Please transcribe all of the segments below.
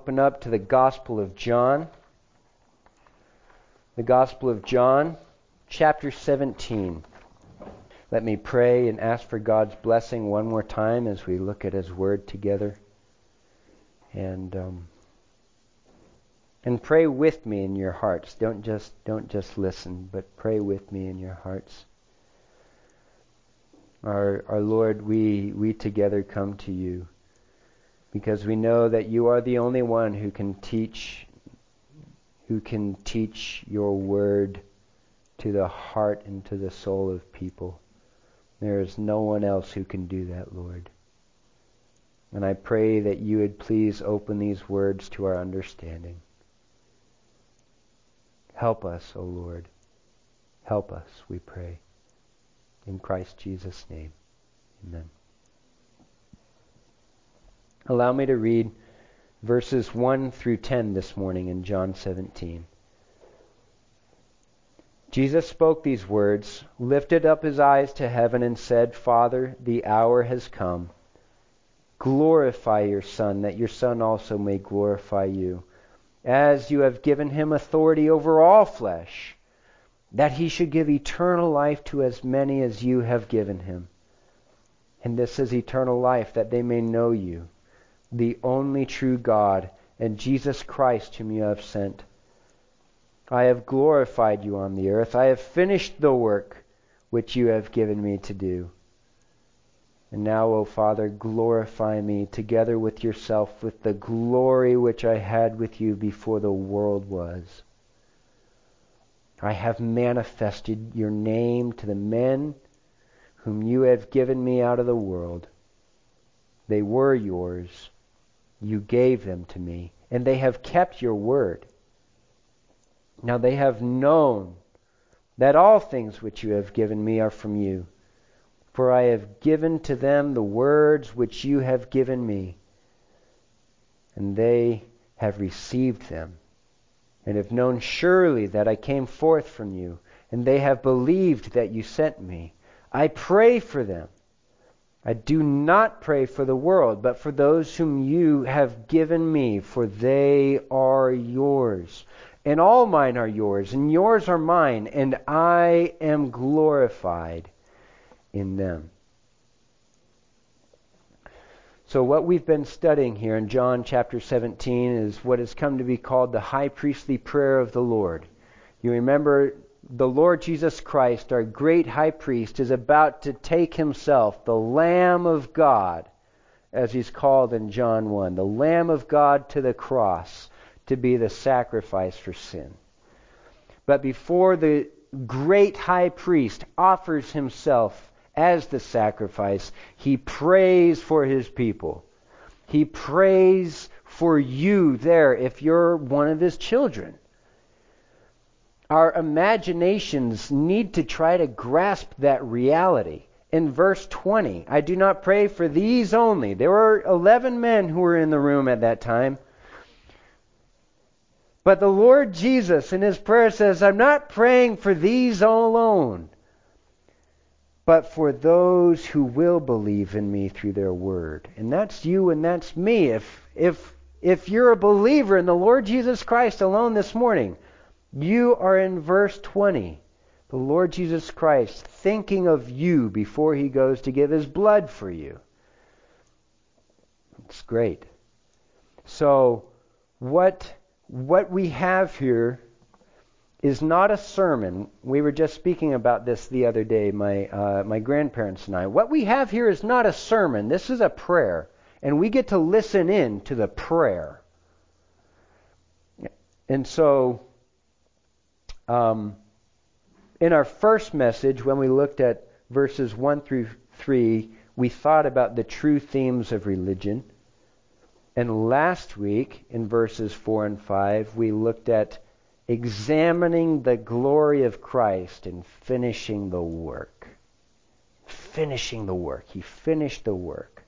open up to the Gospel of John. The Gospel of John, chapter 17. Let me pray and ask for God's blessing one more time as we look at His Word together. And um, and pray with me in your hearts. Don't just don't just listen, but pray with me in your hearts. Our our Lord, we we together come to you because we know that you are the only one who can teach who can teach your word to the heart and to the soul of people. There is no one else who can do that, Lord. And I pray that you would please open these words to our understanding. Help us, O Lord. Help us, we pray. In Christ Jesus' name. Amen. Allow me to read verses 1 through 10 this morning in John 17. Jesus spoke these words, lifted up his eyes to heaven, and said, Father, the hour has come. Glorify your Son, that your Son also may glorify you, as you have given him authority over all flesh, that he should give eternal life to as many as you have given him. And this is eternal life, that they may know you the only true God, and Jesus Christ, whom you have sent. I have glorified you on the earth. I have finished the work which you have given me to do. And now, O Father, glorify me together with yourself with the glory which I had with you before the world was. I have manifested your name to the men whom you have given me out of the world. They were yours you gave them to me, and they have kept your word. Now they have known that all things which you have given me are from you. For I have given to them the words which you have given me, and they have received them, and have known surely that I came forth from you, and they have believed that you sent me. I pray for them. I do not pray for the world, but for those whom you have given me, for they are yours. And all mine are yours, and yours are mine, and I am glorified in them. So, what we've been studying here in John chapter 17 is what has come to be called the high priestly prayer of the Lord. You remember the Lord Jesus Christ, our great high priest, is about to take himself, the Lamb of God, as he's called in John 1, the Lamb of God to the cross to be the sacrifice for sin. But before the great high priest offers himself as the sacrifice, he prays for his people. He prays for you there if you're one of his children our imaginations need to try to grasp that reality. In verse 20, I do not pray for these only. There were 11 men who were in the room at that time. But the Lord Jesus in his prayer says, I'm not praying for these alone, but for those who will believe in me through their word. And that's you and that's me. If, if, if you're a believer in the Lord Jesus Christ alone this morning, you are in verse 20. The Lord Jesus Christ thinking of you before he goes to give his blood for you. It's great. So, what, what we have here is not a sermon. We were just speaking about this the other day, my, uh, my grandparents and I. What we have here is not a sermon, this is a prayer. And we get to listen in to the prayer. And so, um, in our first message, when we looked at verses 1 through 3, we thought about the true themes of religion. And last week, in verses 4 and 5, we looked at examining the glory of Christ and finishing the work. Finishing the work. He finished the work.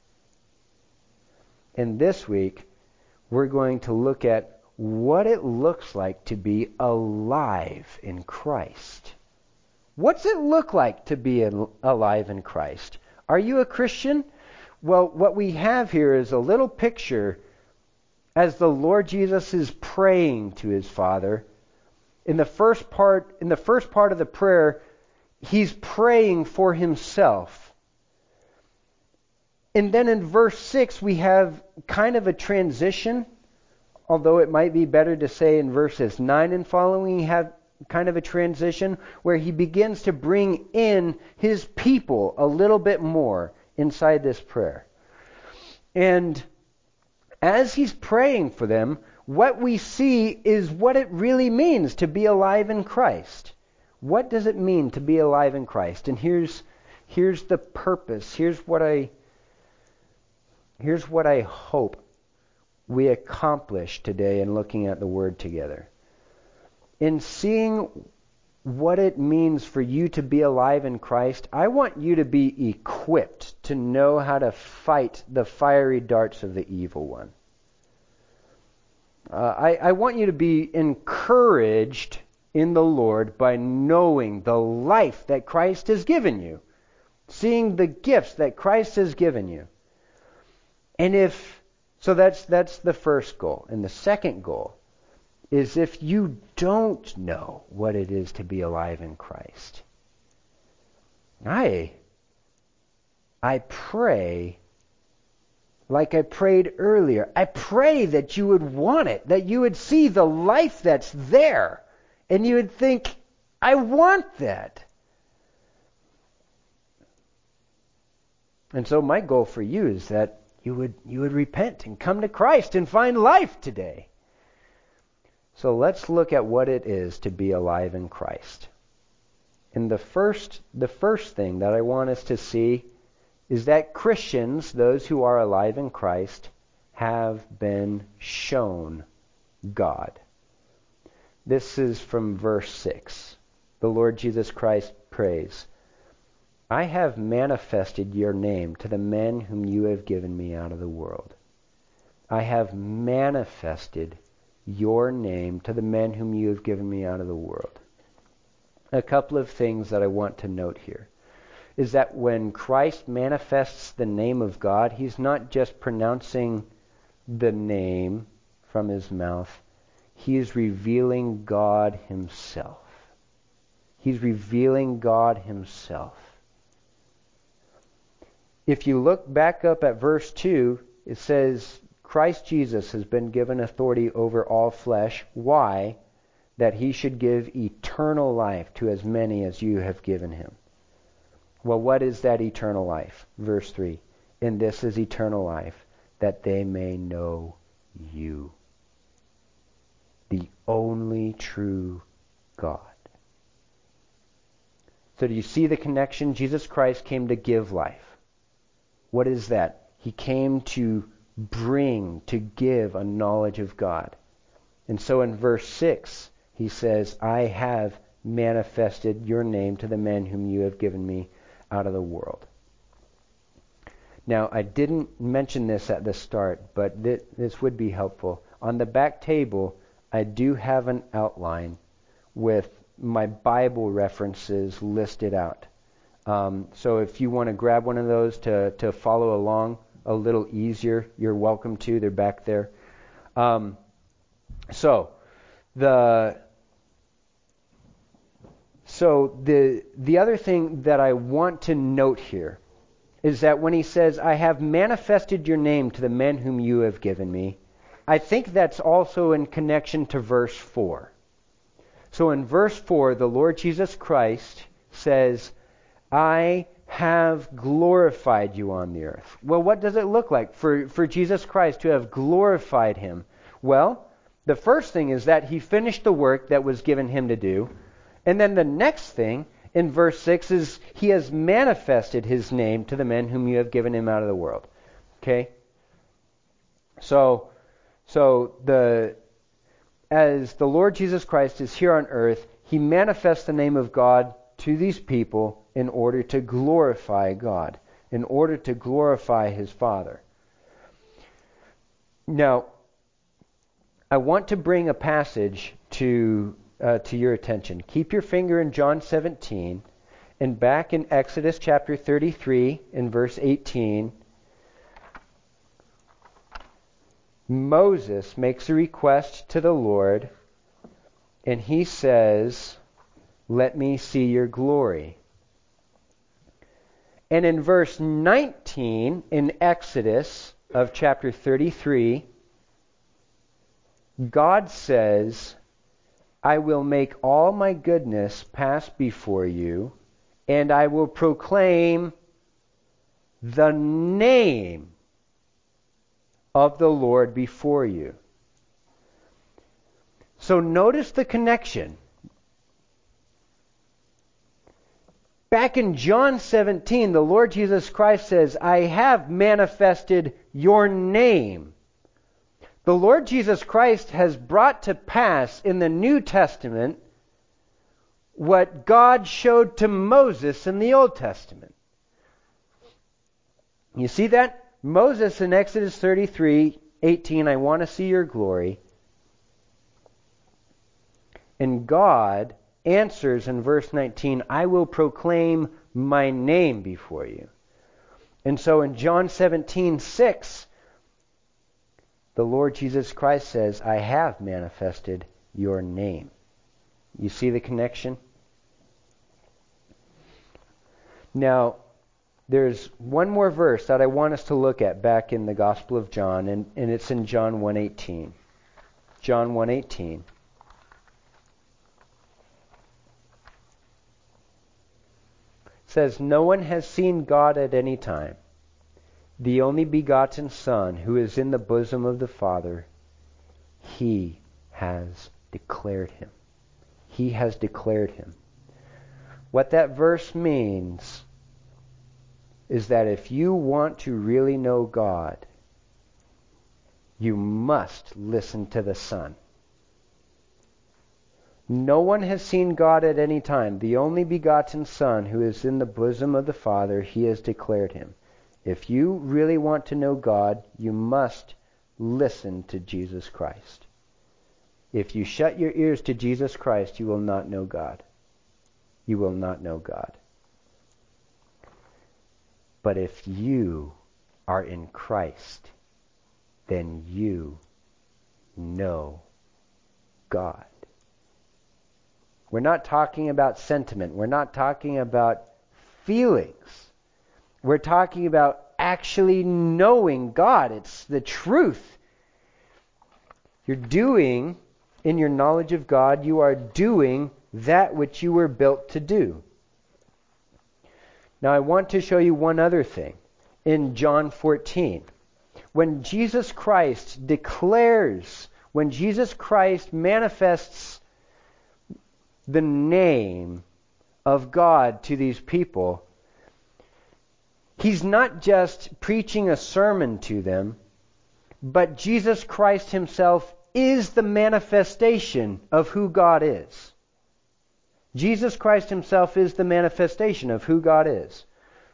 And this week, we're going to look at what it looks like to be alive in Christ. What's it look like to be alive in Christ? Are you a Christian? Well, what we have here is a little picture as the Lord Jesus is praying to his Father, in the first part in the first part of the prayer, he's praying for himself. And then in verse 6 we have kind of a transition, although it might be better to say in verses 9 and following we have kind of a transition where he begins to bring in his people a little bit more inside this prayer. And as he's praying for them, what we see is what it really means to be alive in Christ. What does it mean to be alive in Christ? And here's here's the purpose. Here's what I here's what I hope we accomplish today in looking at the word together. In seeing what it means for you to be alive in Christ, I want you to be equipped to know how to fight the fiery darts of the evil one. Uh, I, I want you to be encouraged in the Lord by knowing the life that Christ has given you, seeing the gifts that Christ has given you. And if so that's that's the first goal. And the second goal is if you don't know what it is to be alive in Christ. I I pray like I prayed earlier. I pray that you would want it, that you would see the life that's there, and you would think, I want that. And so my goal for you is that you would you would repent and come to Christ and find life today. So let's look at what it is to be alive in Christ. And the first, the first thing that I want us to see is that Christians, those who are alive in Christ, have been shown God. This is from verse 6. The Lord Jesus Christ prays, I have manifested your name to the men whom you have given me out of the world. I have manifested your name to the men whom you have given me out of the world. A couple of things that I want to note here is that when Christ manifests the name of God, he's not just pronouncing the name from his mouth, he is revealing God himself. He's revealing God himself. If you look back up at verse 2, it says, Christ Jesus has been given authority over all flesh. Why? That he should give eternal life to as many as you have given him. Well, what is that eternal life? Verse 3 And this is eternal life, that they may know you, the only true God. So, do you see the connection? Jesus Christ came to give life. What is that? He came to bring, to give a knowledge of God. And so in verse 6, he says, I have manifested your name to the men whom you have given me out of the world. Now, I didn't mention this at the start, but th- this would be helpful. On the back table, I do have an outline with my Bible references listed out. Um, so if you want to grab one of those to, to follow along, a little easier, you're welcome to. They're back there. Um, so the so the the other thing that I want to note here is that when he says, "I have manifested your name to the men whom you have given me," I think that's also in connection to verse four. So in verse four, the Lord Jesus Christ says, "I have glorified you on the earth. Well, what does it look like for, for Jesus Christ to have glorified him? Well, the first thing is that he finished the work that was given him to do. And then the next thing in verse 6 is he has manifested his name to the men whom you have given him out of the world. Okay? So so the as the Lord Jesus Christ is here on earth, he manifests the name of God to these people in order to glorify God, in order to glorify his Father. Now, I want to bring a passage to, uh, to your attention. Keep your finger in John 17 and back in Exodus chapter 33 in verse 18. Moses makes a request to the Lord, and he says, Let me see your glory. And in verse 19 in Exodus of chapter 33, God says, I will make all my goodness pass before you, and I will proclaim the name of the Lord before you. So notice the connection. Back in John 17, the Lord Jesus Christ says, I have manifested your name. The Lord Jesus Christ has brought to pass in the New Testament what God showed to Moses in the Old Testament. You see that? Moses in Exodus 33 18, I want to see your glory. And God answers in verse 19, I will proclaim my name before you. And so in John 17, 6, the Lord Jesus Christ says, I have manifested your name. You see the connection? Now, there's one more verse that I want us to look at back in the Gospel of John, and, and it's in John 1.18. John 1.18. says, No one has seen God at any time. The only begotten Son, who is in the bosom of the Father, he has declared him. He has declared him. What that verse means is that if you want to really know God, you must listen to the Son. No one has seen God at any time. The only begotten Son, who is in the bosom of the Father, he has declared him. If you really want to know God, you must listen to Jesus Christ. If you shut your ears to Jesus Christ, you will not know God. You will not know God. But if you are in Christ, then you know God. We're not talking about sentiment. We're not talking about feelings. We're talking about actually knowing God. It's the truth. You're doing, in your knowledge of God, you are doing that which you were built to do. Now, I want to show you one other thing. In John 14, when Jesus Christ declares, when Jesus Christ manifests the name of God to these people, he's not just preaching a sermon to them, but Jesus Christ himself is the manifestation of who God is. Jesus Christ himself is the manifestation of who God is.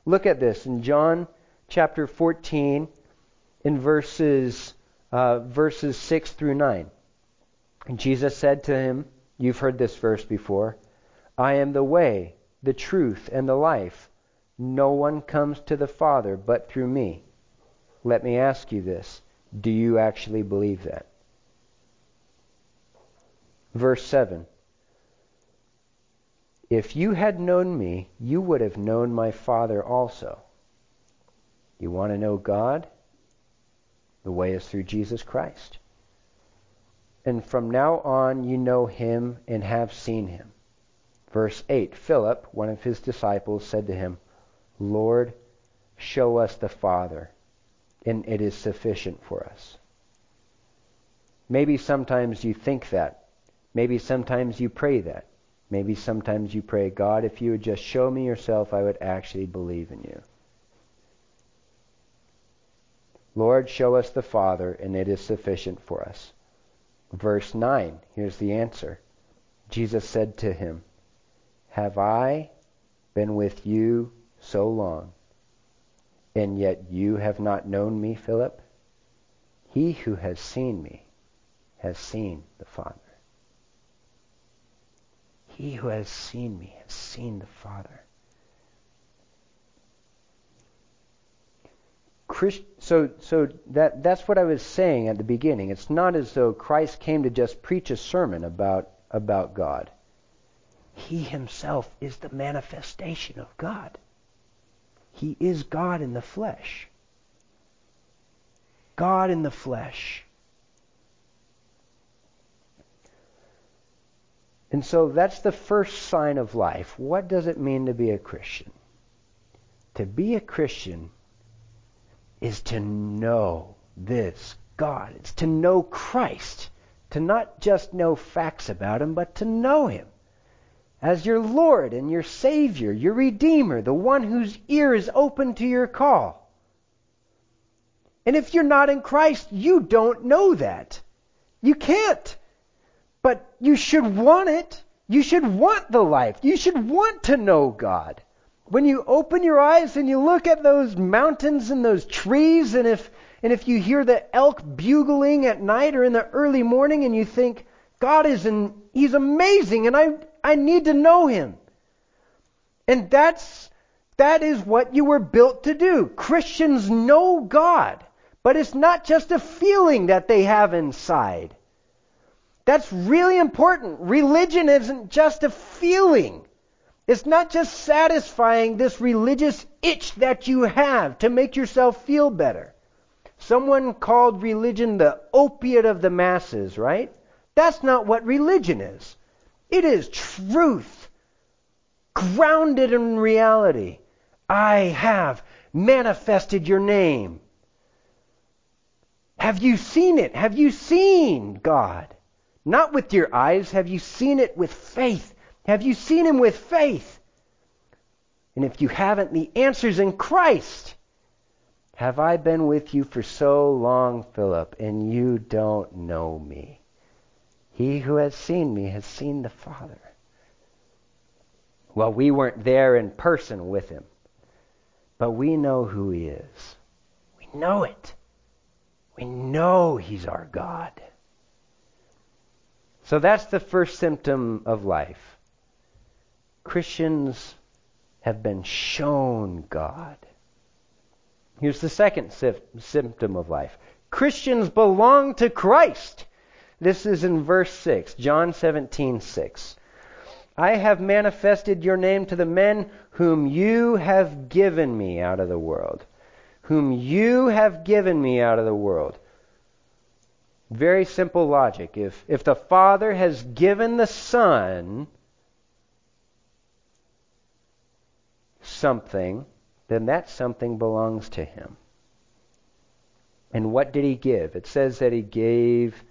Look at this in John chapter 14 in verses uh, verses 6 through 9. And Jesus said to him, You've heard this verse before. I am the way, the truth, and the life. No one comes to the Father but through me. Let me ask you this. Do you actually believe that? Verse 7. If you had known me, you would have known my Father also. You want to know God? The way is through Jesus Christ and from now on you know him and have seen him. Verse 8 Philip, one of his disciples, said to him, Lord, show us the Father, and it is sufficient for us. Maybe sometimes you think that. Maybe sometimes you pray that. Maybe sometimes you pray, God, if you would just show me yourself, I would actually believe in you. Lord, show us the Father, and it is sufficient for us. Verse 9, here's the answer. Jesus said to him, Have I been with you so long, and yet you have not known me, Philip? He who has seen me has seen the Father. He who has seen me has seen the Father. Christ, so so that that's what I was saying at the beginning. It's not as though Christ came to just preach a sermon about about God. He himself is the manifestation of God. He is God in the flesh. God in the flesh. And so that's the first sign of life. What does it mean to be a Christian? To be a Christian is to know this God. It's to know Christ. To not just know facts about Him, but to know Him as your Lord and your Savior, your Redeemer, the one whose ear is open to your call. And if you're not in Christ, you don't know that. You can't. But you should want it. You should want the life. You should want to know God. When you open your eyes and you look at those mountains and those trees, and if, and if you hear the elk bugling at night or in the early morning and you think, God is in, He's amazing and I, I need to know Him. And that's, that is what you were built to do. Christians know God, but it's not just a feeling that they have inside. That's really important. Religion isn't just a feeling. It's not just satisfying this religious itch that you have to make yourself feel better. Someone called religion the opiate of the masses, right? That's not what religion is. It is truth, grounded in reality. I have manifested your name. Have you seen it? Have you seen God? Not with your eyes. Have you seen it with faith? Have you seen him with faith? And if you haven't, the answer's in Christ. Have I been with you for so long, Philip, and you don't know me? He who has seen me has seen the Father. Well, we weren't there in person with him, but we know who he is. We know it. We know he's our God. So that's the first symptom of life. Christians have been shown God. Here's the second symptom of life Christians belong to Christ. This is in verse 6, John 17, 6. I have manifested your name to the men whom you have given me out of the world. Whom you have given me out of the world. Very simple logic. If, if the Father has given the Son something, then that something belongs to him. And what did he give? It says that he gave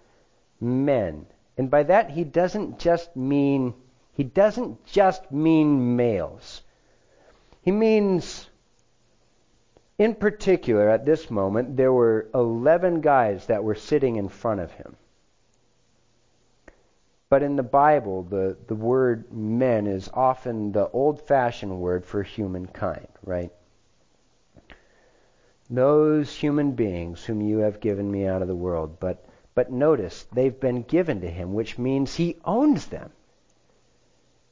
men. And by that he doesn't just mean he doesn't just mean males. He means in particular, at this moment, there were 11 guys that were sitting in front of him. But in the Bible, the, the word men is often the old fashioned word for humankind, right? Those human beings whom you have given me out of the world. But, but notice, they've been given to him, which means he owns them.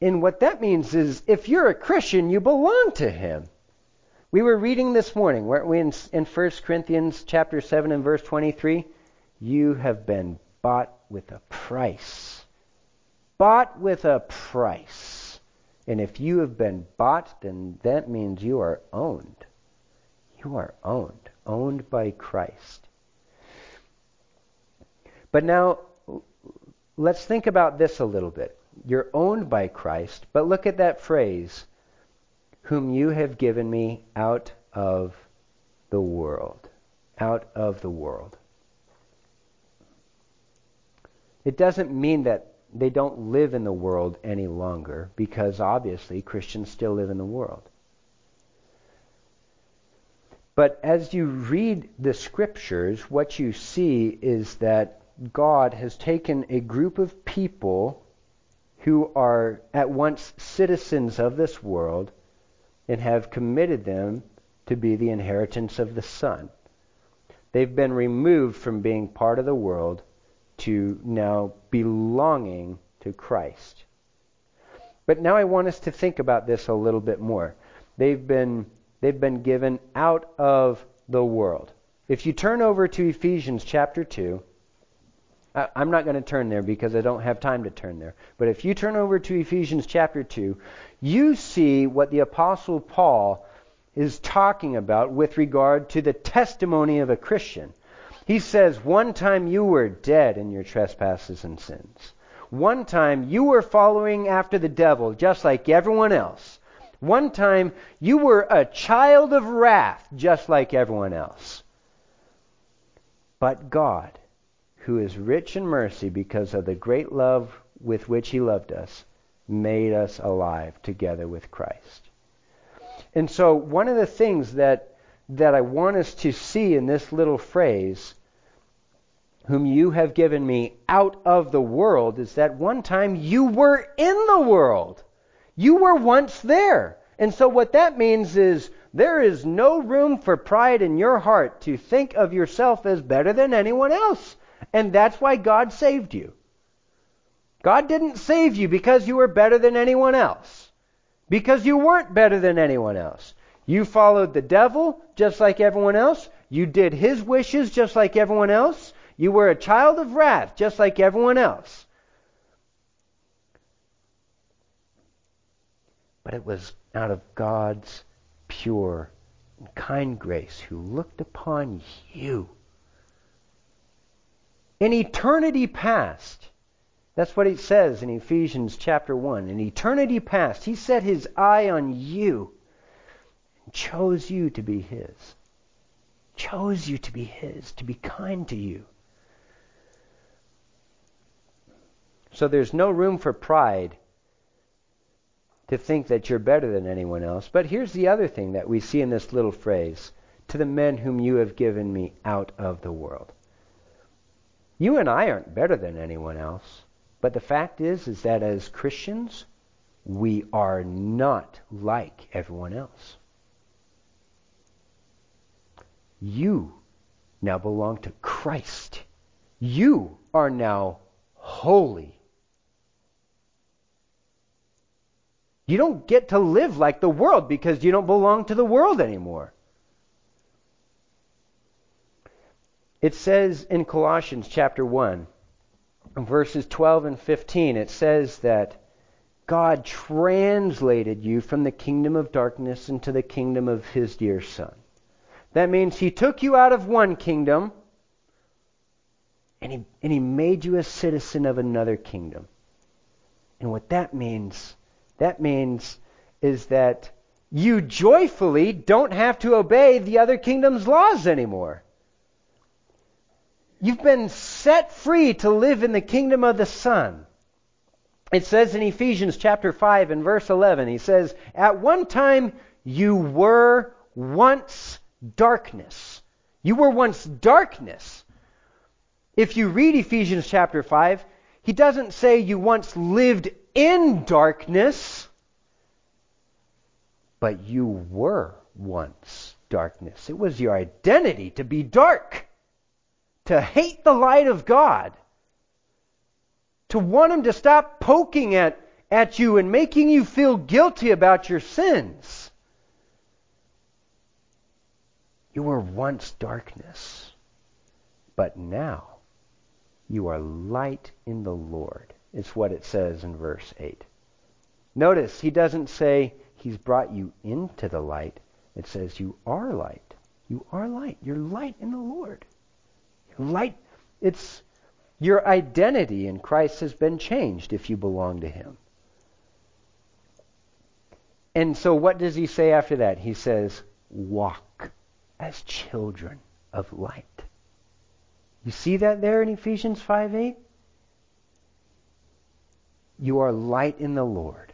And what that means is if you're a Christian, you belong to him. We were reading this morning, weren't we, in, in 1 Corinthians chapter 7 and verse 23? You have been bought with a price. Bought with a price. And if you have been bought, then that means you are owned. You are owned. Owned by Christ. But now, let's think about this a little bit. You're owned by Christ, but look at that phrase whom you have given me out of the world. Out of the world. It doesn't mean that they don't live in the world any longer, because obviously Christians still live in the world. But as you read the scriptures, what you see is that God has taken a group of people who are at once citizens of this world and have committed them to be the inheritance of the Son. They've been removed from being part of the world to now belonging to Christ. But now I want us to think about this a little bit more. They've been, they've been given out of the world. If you turn over to Ephesians chapter 2, I'm not going to turn there because I don't have time to turn there. But if you turn over to Ephesians chapter 2, you see what the Apostle Paul is talking about with regard to the testimony of a Christian. He says, One time you were dead in your trespasses and sins. One time you were following after the devil just like everyone else. One time you were a child of wrath just like everyone else. But God, who is rich in mercy because of the great love with which he loved us, made us alive together with Christ. And so one of the things that that I want us to see in this little phrase, whom you have given me out of the world, is that one time you were in the world. You were once there. And so what that means is there is no room for pride in your heart to think of yourself as better than anyone else. And that's why God saved you. God didn't save you because you were better than anyone else. Because you weren't better than anyone else. You followed the devil just like everyone else. You did his wishes just like everyone else. You were a child of wrath just like everyone else. But it was out of God's pure and kind grace who looked upon you in eternity past. That's what it says in Ephesians chapter 1. In eternity past, he set his eye on you chose you to be his. Chose you to be his, to be kind to you. So there's no room for pride to think that you're better than anyone else. But here's the other thing that we see in this little phrase to the men whom you have given me out of the world. You and I aren't better than anyone else. But the fact is is that as Christians, we are not like everyone else. You now belong to Christ. You are now holy. You don't get to live like the world because you don't belong to the world anymore. It says in Colossians chapter 1, verses 12 and 15, it says that God translated you from the kingdom of darkness into the kingdom of his dear Son. That means he took you out of one kingdom and he, and he made you a citizen of another kingdom. And what that means that means is that you joyfully don't have to obey the other kingdom's laws anymore. You've been set free to live in the kingdom of the Son. It says in Ephesians chapter 5 and verse 11, he says, At one time you were once darkness. You were once darkness. If you read Ephesians chapter 5, he doesn't say you once lived in darkness, but you were once darkness. It was your identity to be dark, to hate the light of God, to want Him to stop poking at, at you and making you feel guilty about your sins. You were once darkness, but now you are light in the Lord is what it says in verse 8. Notice, he doesn't say he's brought you into the light. It says you are light. You are light. You're light in the Lord. Light. It's your identity in Christ has been changed if you belong to him. And so what does he say after that? He says, walk as children of light. You see that there in Ephesians 5 8? You are light in the Lord.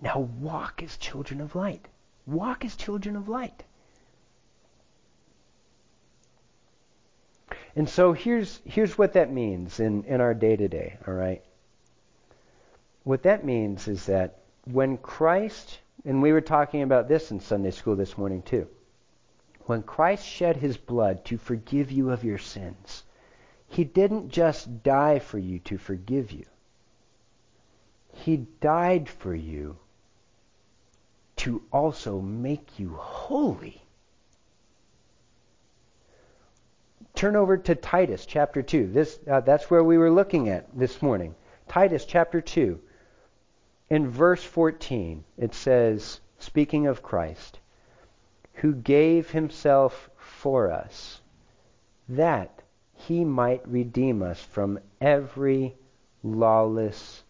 Now walk as children of light. Walk as children of light. And so here's, here's what that means in, in our day to day, all right? What that means is that when Christ, and we were talking about this in Sunday school this morning too, when Christ shed his blood to forgive you of your sins, he didn't just die for you to forgive you. He died for you to also make you holy. Turn over to Titus chapter 2. This, uh, that's where we were looking at this morning. Titus chapter 2. In verse 14, it says, speaking of Christ, who gave himself for us, that he might redeem us from every lawless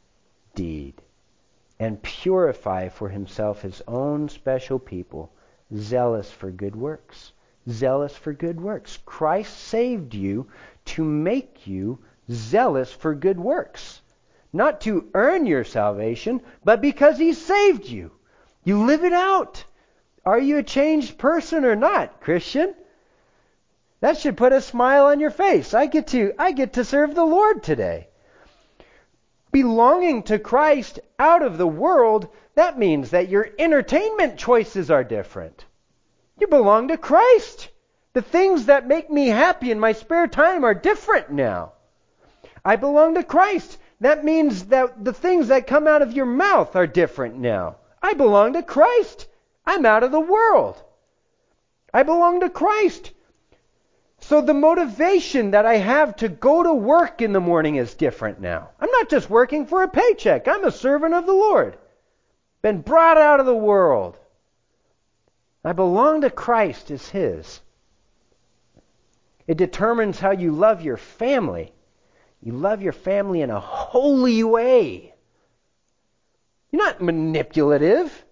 deed and purify for himself his own special people, zealous for good works. Zealous for good works. Christ saved you to make you zealous for good works. Not to earn your salvation, but because he saved you. You live it out. Are you a changed person or not, Christian? That should put a smile on your face. I get to I get to serve the Lord today. Belonging to Christ out of the world, that means that your entertainment choices are different. You belong to Christ. The things that make me happy in my spare time are different now. I belong to Christ. That means that the things that come out of your mouth are different now. I belong to Christ. I'm out of the world. I belong to Christ. So the motivation that I have to go to work in the morning is different now. I'm not just working for a paycheck. I'm a servant of the Lord. Been brought out of the world. I belong to Christ as His. It determines how you love your family. You love your family in a holy way. You're not manipulative.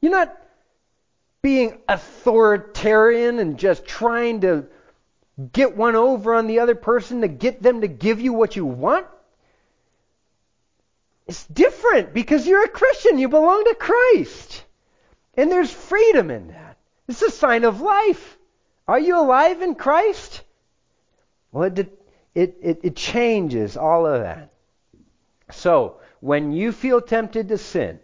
You're not being authoritarian and just trying to get one over on the other person to get them to give you what you want. It's different because you're a Christian. You belong to Christ. And there's freedom in that. It's a sign of life. Are you alive in Christ? Well, it, it, it, it changes all of that. So, when you feel tempted to sin,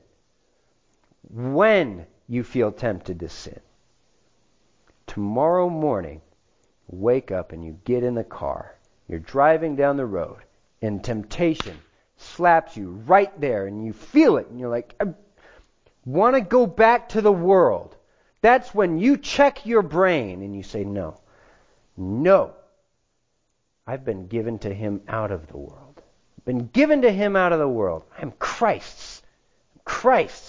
when you feel tempted to sin, tomorrow morning, wake up and you get in the car. You're driving down the road, and temptation slaps you right there, and you feel it, and you're like, I want to go back to the world. That's when you check your brain and you say, No, no. I've been given to him out of the world. Been given to him out of the world. I'm Christ's. Christ's.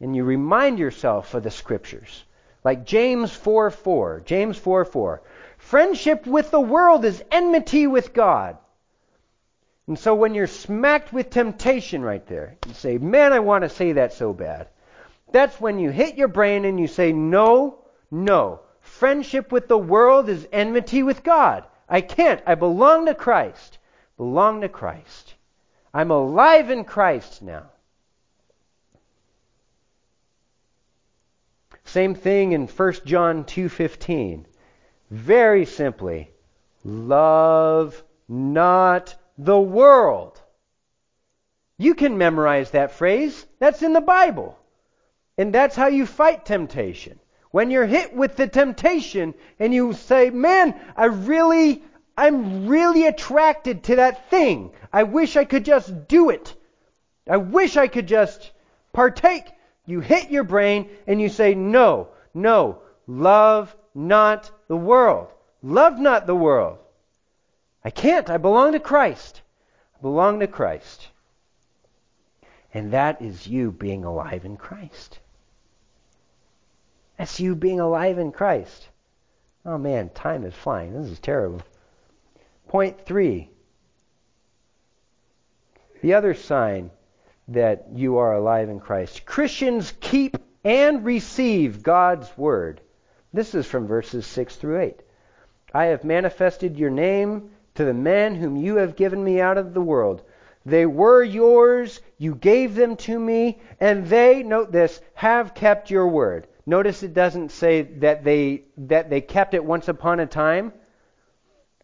And you remind yourself of the scriptures. Like James 4 4. James 4 4. Friendship with the world is enmity with God. And so when you're smacked with temptation right there, you say, Man, I want to say that so bad. That's when you hit your brain and you say, No, no. Friendship with the world is enmity with God. I can't. I belong to Christ. Belong to Christ. I'm alive in Christ now. Same thing in 1 John 2:15. Very simply, love not the world. You can memorize that phrase. That's in the Bible. And that's how you fight temptation. When you're hit with the temptation and you say, "Man, I really I'm really attracted to that thing. I wish I could just do it. I wish I could just partake." You hit your brain and you say, No, no, love not the world. Love not the world. I can't. I belong to Christ. I belong to Christ. And that is you being alive in Christ. That's you being alive in Christ. Oh man, time is flying. This is terrible. Point three. The other sign that you are alive in Christ. Christians keep and receive God's word. This is from verses 6 through 8. I have manifested your name to the men whom you have given me out of the world. They were yours, you gave them to me, and they, note this, have kept your word. Notice it doesn't say that they that they kept it once upon a time.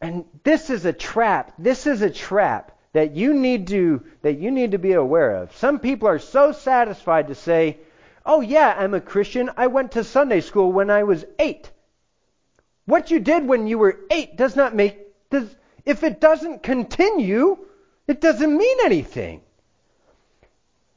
And this is a trap. This is a trap that you need to that you need to be aware of. Some people are so satisfied to say, "Oh yeah, I'm a Christian. I went to Sunday school when I was 8." What you did when you were 8 does not make does if it doesn't continue, it doesn't mean anything.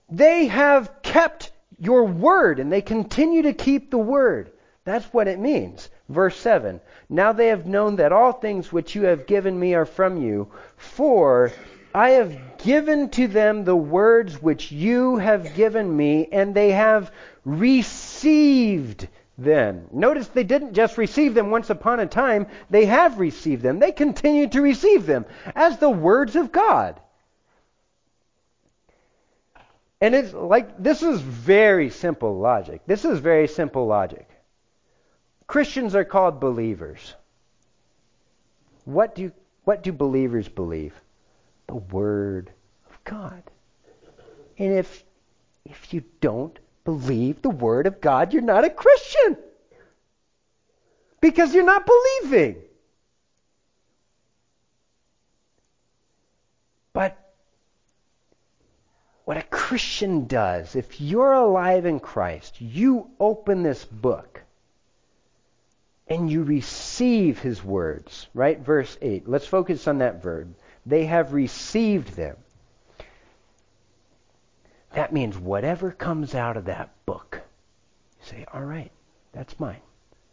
They have kept your word and they continue to keep the word. That's what it means. Verse 7 Now they have known that all things which you have given me are from you, for I have given to them the words which you have given me, and they have received them. Notice they didn't just receive them once upon a time, they have received them. They continue to receive them as the words of God. And it's like, this is very simple logic. This is very simple logic. Christians are called believers. What do, what do believers believe? The Word of God. And if, if you don't believe the Word of God, you're not a Christian. Because you're not believing. But what a Christian does, if you're alive in Christ, you open this book and you receive his words, right? Verse 8. Let's focus on that verb. They have received them. That means whatever comes out of that book, you say, all right, that's mine.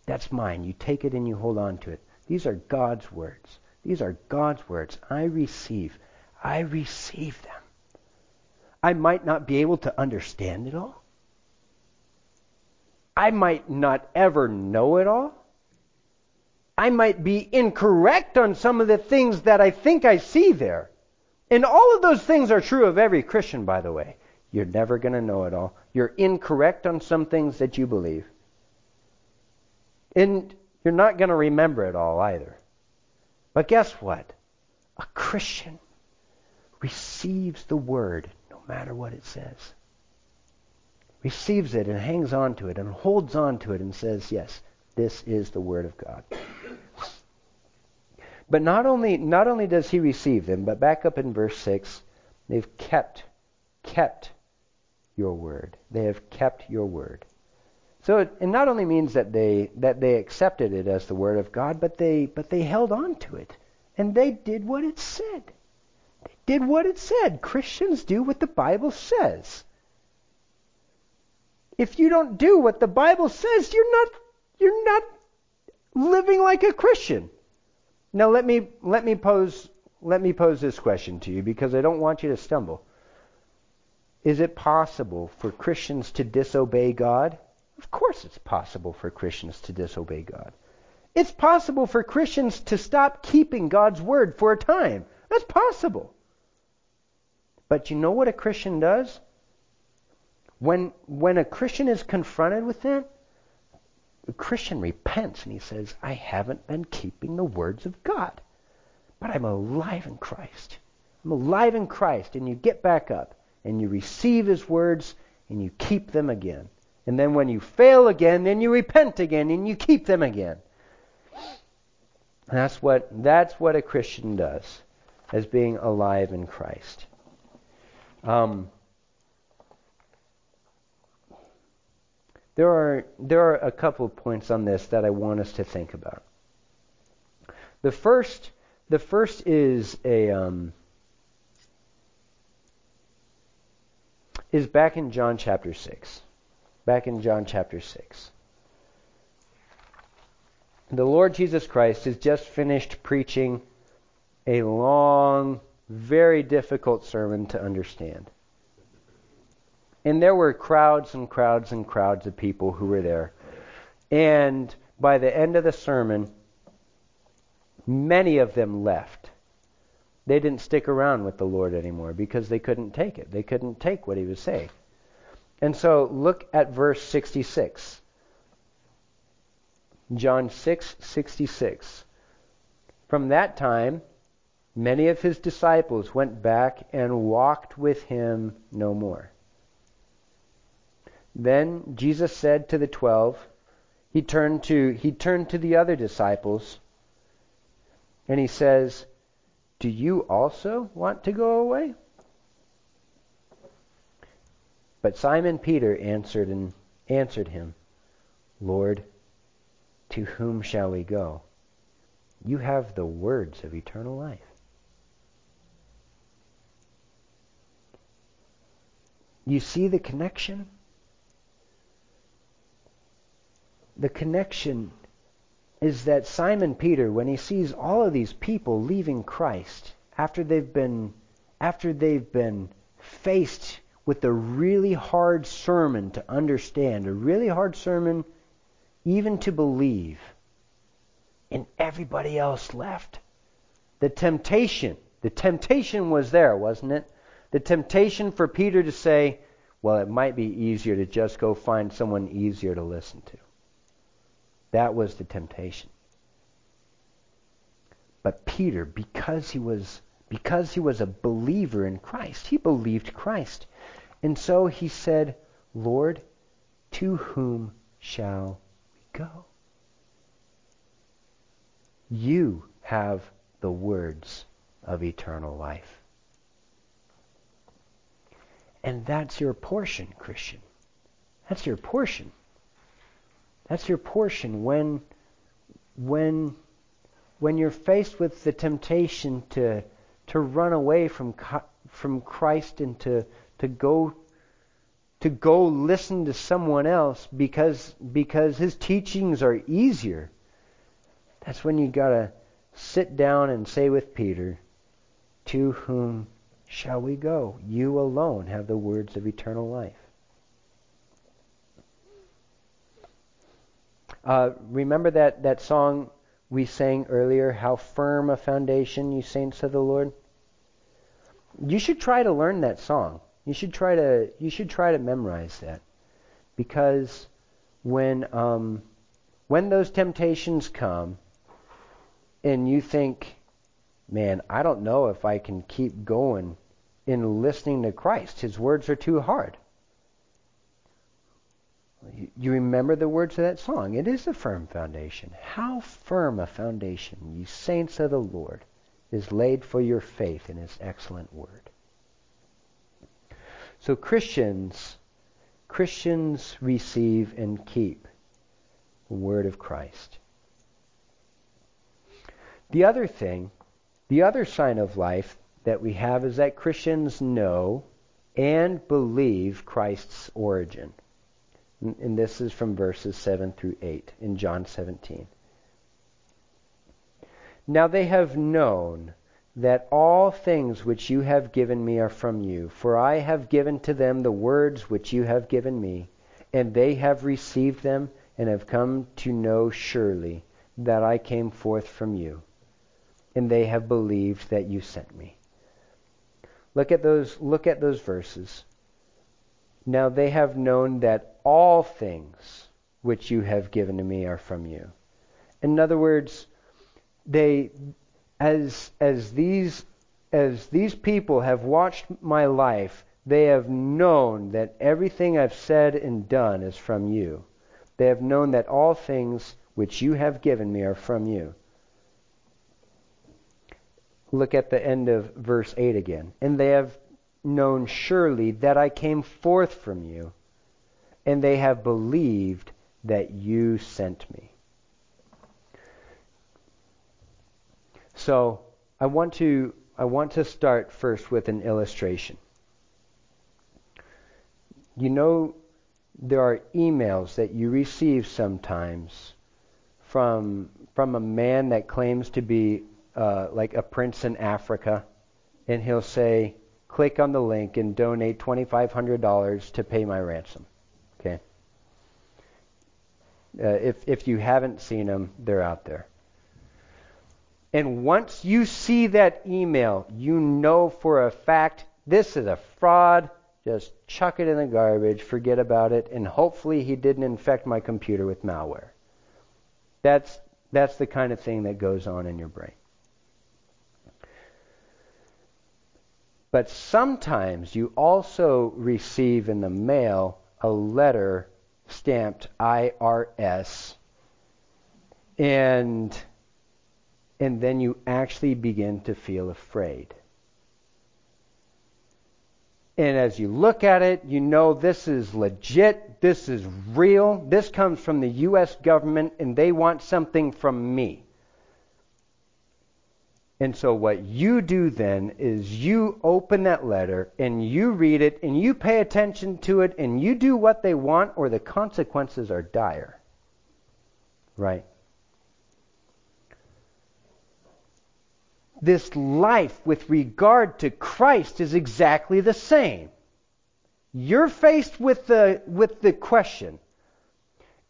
That's mine. You take it and you hold on to it. These are God's words. These are God's words. I receive. I receive them. I might not be able to understand it all. I might not ever know it all. I might be incorrect on some of the things that I think I see there. And all of those things are true of every Christian, by the way. You're never going to know it all. You're incorrect on some things that you believe. And you're not going to remember it all either. But guess what? A Christian receives the word no matter what it says. Receives it and hangs on to it and holds on to it and says, Yes, this is the Word of God. But not only, not only does he receive them, but back up in verse 6, they've kept, kept your word. They have kept your word. So it, it, not only means that they that they accepted it as the word of God, but they but they held on to it and they did what it said They did what it said. Christians do what the Bible says. If you don't do what the Bible says, you're not you're not living like a Christian. Now let me let me pose let me pose this question to you because I don't want you to stumble. Is it possible for Christians to disobey God? Of course it's possible for Christians to disobey God. It's possible for Christians to stop keeping God's word for a time. That's possible. But you know what a Christian does? When, when a Christian is confronted with that, the Christian repents and he says, I haven't been keeping the words of God, but I'm alive in Christ. I'm alive in Christ. And you get back up and you receive his words and you keep them again. And then when you fail again, then you repent again and you keep them again. That's what, that's what a Christian does as being alive in Christ. Um, there are there are a couple of points on this that I want us to think about. The first the first is a um, is back in John chapter six. Back in John chapter six. The Lord Jesus Christ has just finished preaching a long very difficult sermon to understand. And there were crowds and crowds and crowds of people who were there. And by the end of the sermon, many of them left. They didn't stick around with the Lord anymore because they couldn't take it. They couldn't take what he was saying. And so look at verse 66. John 6:66. From that time Many of his disciples went back and walked with him no more. Then Jesus said to the twelve, he turned to he turned to the other disciples and he says, Do you also want to go away? But Simon Peter answered and answered him, Lord, to whom shall we go? You have the words of eternal life. You see the connection? The connection is that Simon Peter, when he sees all of these people leaving Christ after they've been after they've been faced with a really hard sermon to understand, a really hard sermon even to believe, and everybody else left. The temptation, the temptation was there, wasn't it? The temptation for Peter to say, well, it might be easier to just go find someone easier to listen to. That was the temptation. But Peter, because he was because he was a believer in Christ, he believed Christ. And so he said, Lord, to whom shall we go? You have the words of eternal life. And that's your portion, Christian. That's your portion. That's your portion when when when you're faced with the temptation to to run away from from Christ and to to go to go listen to someone else because because his teachings are easier. That's when you got to sit down and say with Peter, "To whom shall we go? You alone have the words of eternal life." Uh, remember that, that song we sang earlier, How Firm a Foundation, You Saints of the Lord? You should try to learn that song. You should try to you should try to memorize that. Because when um, when those temptations come and you think, man, I don't know if I can keep going in listening to Christ. His words are too hard. You remember the words of that song. It is a firm foundation. How firm a foundation, ye saints of the Lord, is laid for your faith in his excellent word. So Christians, Christians receive and keep the word of Christ. The other thing, the other sign of life that we have is that Christians know and believe Christ's origin. And this is from verses 7 through 8 in John 17. Now they have known that all things which you have given me are from you, for I have given to them the words which you have given me, and they have received them and have come to know surely that I came forth from you, and they have believed that you sent me. Look at those look at those verses. Now they have known that all things which you have given to me are from you. In other words, they as as these as these people have watched my life, they have known that everything I've said and done is from you. They have known that all things which you have given me are from you. Look at the end of verse 8 again. And they have known surely that I came forth from you, and they have believed that you sent me. So I want to I want to start first with an illustration. You know there are emails that you receive sometimes from from a man that claims to be uh, like a prince in Africa, and he'll say, click on the link and donate $2,500 to pay my ransom. Uh, if, if you haven't seen them, they're out there. And once you see that email, you know for a fact this is a fraud. Just chuck it in the garbage, forget about it, and hopefully he didn't infect my computer with malware. That's, that's the kind of thing that goes on in your brain. But sometimes you also receive in the mail a letter stamped IRS and and then you actually begin to feel afraid. And as you look at it, you know this is legit, this is real, this comes from the US government and they want something from me. And so, what you do then is you open that letter and you read it and you pay attention to it and you do what they want, or the consequences are dire. Right? This life with regard to Christ is exactly the same. You're faced with the, with the question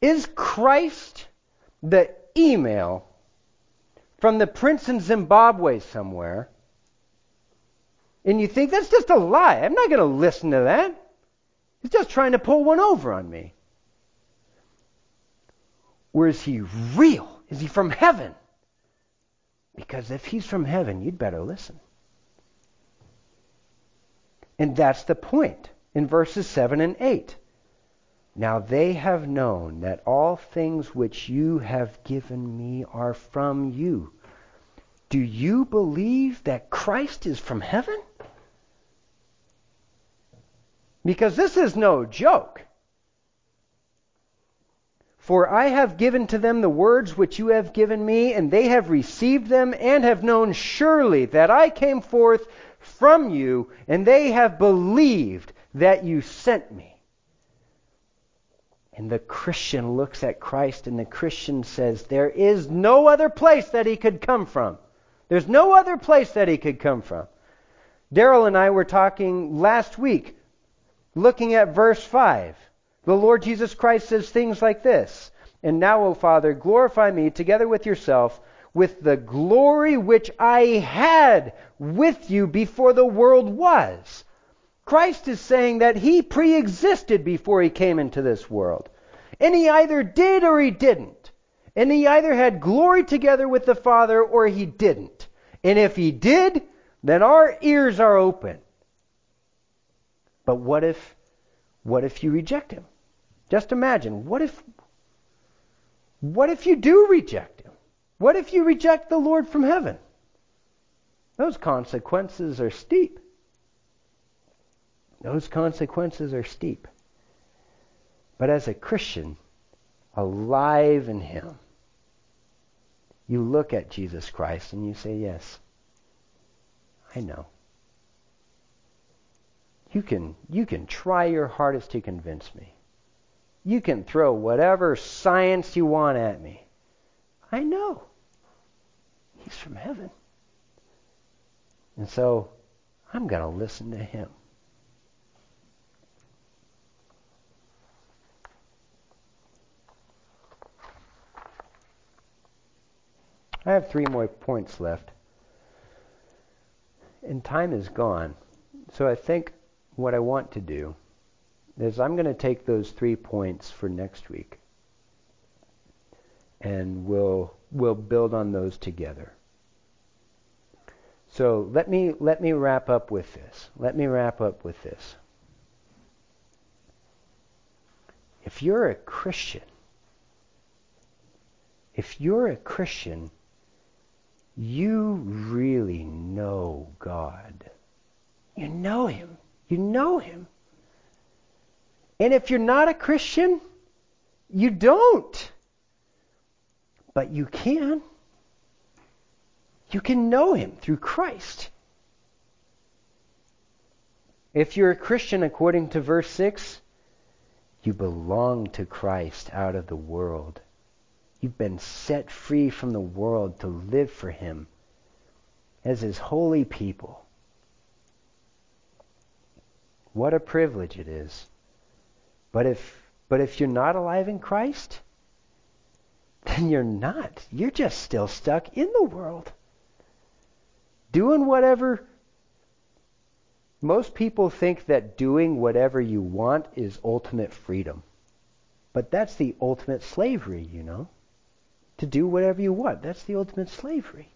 Is Christ the email from the prince in Zimbabwe somewhere? And you think that's just a lie. I'm not going to listen to that. He's just trying to pull one over on me. Or is he real? Is he from heaven? Because if he's from heaven, you'd better listen. And that's the point in verses 7 and 8. Now they have known that all things which you have given me are from you. Do you believe that Christ is from heaven? Because this is no joke. For I have given to them the words which you have given me, and they have received them, and have known surely that I came forth from you, and they have believed that you sent me. And the Christian looks at Christ, and the Christian says, There is no other place that he could come from. There's no other place that he could come from. Daryl and I were talking last week, looking at verse 5. The Lord Jesus Christ says things like this And now, O Father, glorify me together with yourself with the glory which I had with you before the world was. Christ is saying that he pre existed before he came into this world. And he either did or he didn't. And he either had glory together with the Father or he didn't. And if he did, then our ears are open. But what if what if you reject him? Just imagine, what if what if you do reject him? What if you reject the Lord from heaven? Those consequences are steep. Those consequences are steep. But as a Christian, alive in Him, you look at Jesus Christ and you say, Yes, I know. You can, you can try your hardest to convince me. You can throw whatever science you want at me. I know. He's from heaven. And so I'm going to listen to him. I have three more points left. And time is gone. So I think what I want to do is I'm going to take those three points for next week, and we'll we'll build on those together. So let me let me wrap up with this. Let me wrap up with this. If you're a Christian, if you're a Christian, you really know God. You know Him. You know Him. And if you're not a Christian, you don't. But you can. You can know him through Christ. If you're a Christian, according to verse 6, you belong to Christ out of the world. You've been set free from the world to live for him as his holy people. What a privilege it is. But if but if you're not alive in Christ, then you're not. You're just still stuck in the world. Doing whatever most people think that doing whatever you want is ultimate freedom. But that's the ultimate slavery, you know. To do whatever you want. That's the ultimate slavery.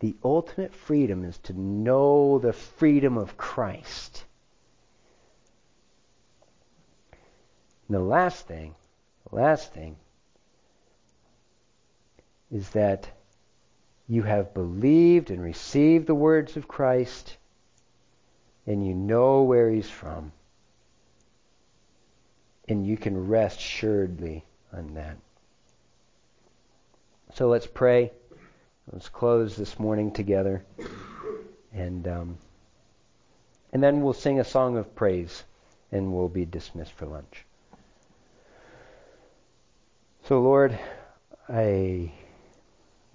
The ultimate freedom is to know the freedom of Christ. And the last thing, the last thing is that you have believed and received the words of Christ and you know where he's from. And you can rest assuredly on that. So let's pray. Let's close this morning together. And, um, and then we'll sing a song of praise and we'll be dismissed for lunch. So, Lord, I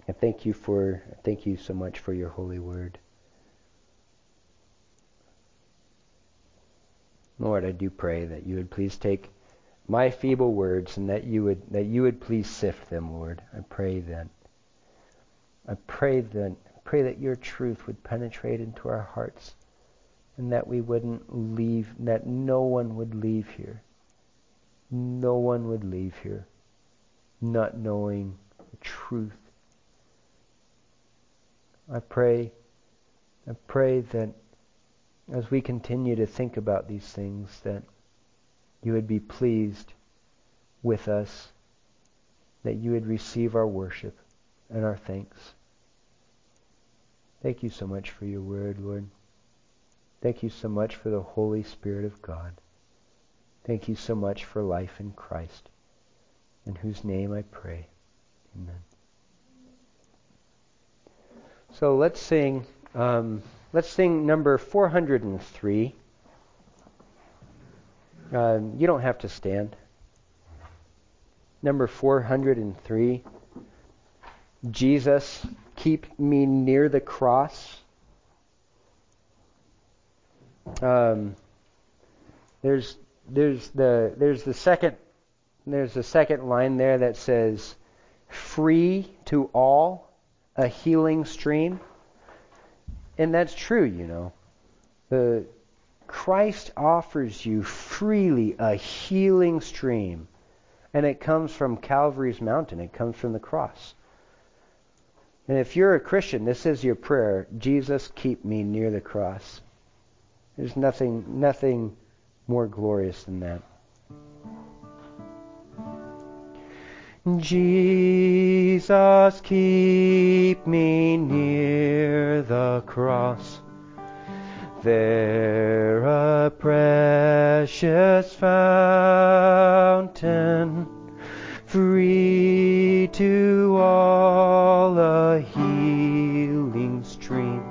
I thank you for thank you so much for your holy word. Lord, I do pray that you would please take my feeble words and that you would that you would please sift them, Lord. I pray that. I pray that pray that your truth would penetrate into our hearts and that we wouldn't leave that no one would leave here. No one would leave here not knowing the truth. I pray I pray that as we continue to think about these things, that you would be pleased with us, that you would receive our worship and our thanks. Thank you so much for your word, Lord. Thank you so much for the Holy Spirit of God. Thank you so much for life in Christ, in whose name I pray. Amen. So let's sing. Um, Let's sing number 403. Um, you don't have to stand. Number 403. Jesus, keep me near the cross. Um, there's there's the there's the second there's the second line there that says free to all a healing stream and that's true, you know. The Christ offers you freely a healing stream. And it comes from Calvary's mountain. It comes from the cross. And if you're a Christian, this is your prayer. Jesus, keep me near the cross. There's nothing nothing more glorious than that. Jesus, keep me near the cross. There a precious fountain, free to all a healing stream,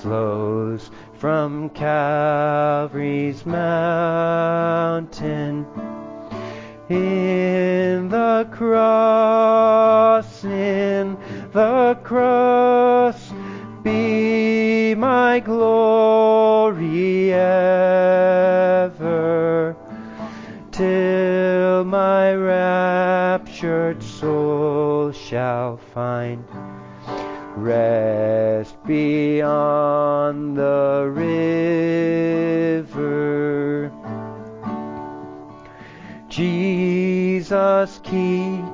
flows from Calvary's mountain? In the cross, in the cross, my glory ever, till my raptured soul shall find rest beyond the river. Jesus, keep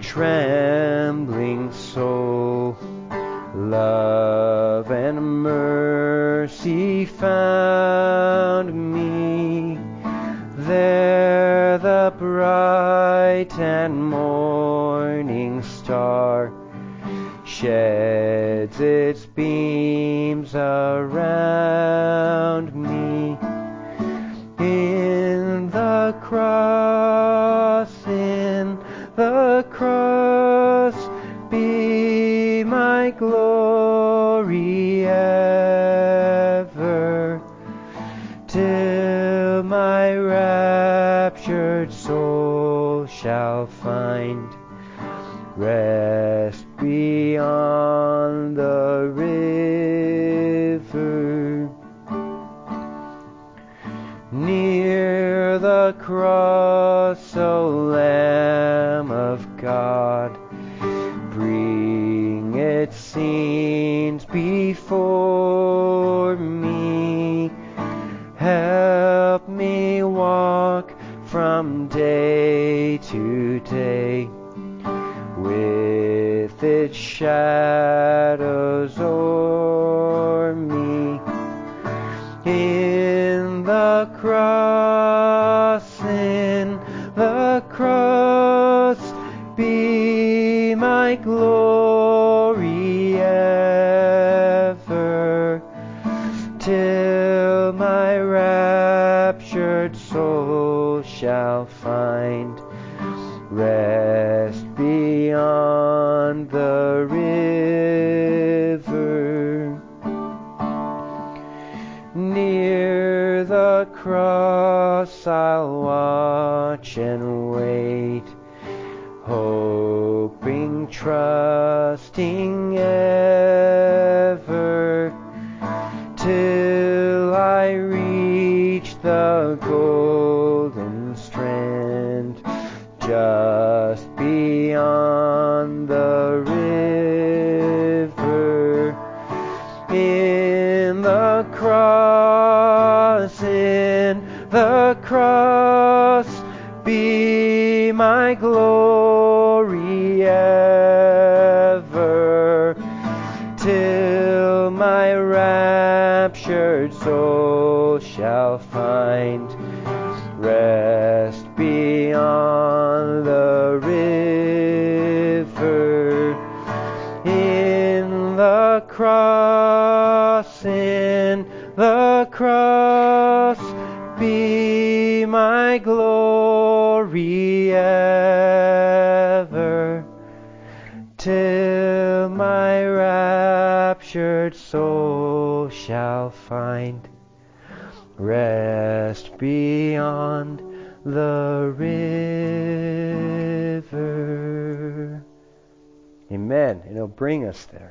trembling soul. Love and mercy found me. There the bright and morning star sheds its beams around me in the cross, day to day with its shadows rest beyond the river. Near the cross I'll watch and wait, hoping, trusting cross be my glory ever till my raptured soul shall find rest beyond the river. Amen. And it'll bring us there.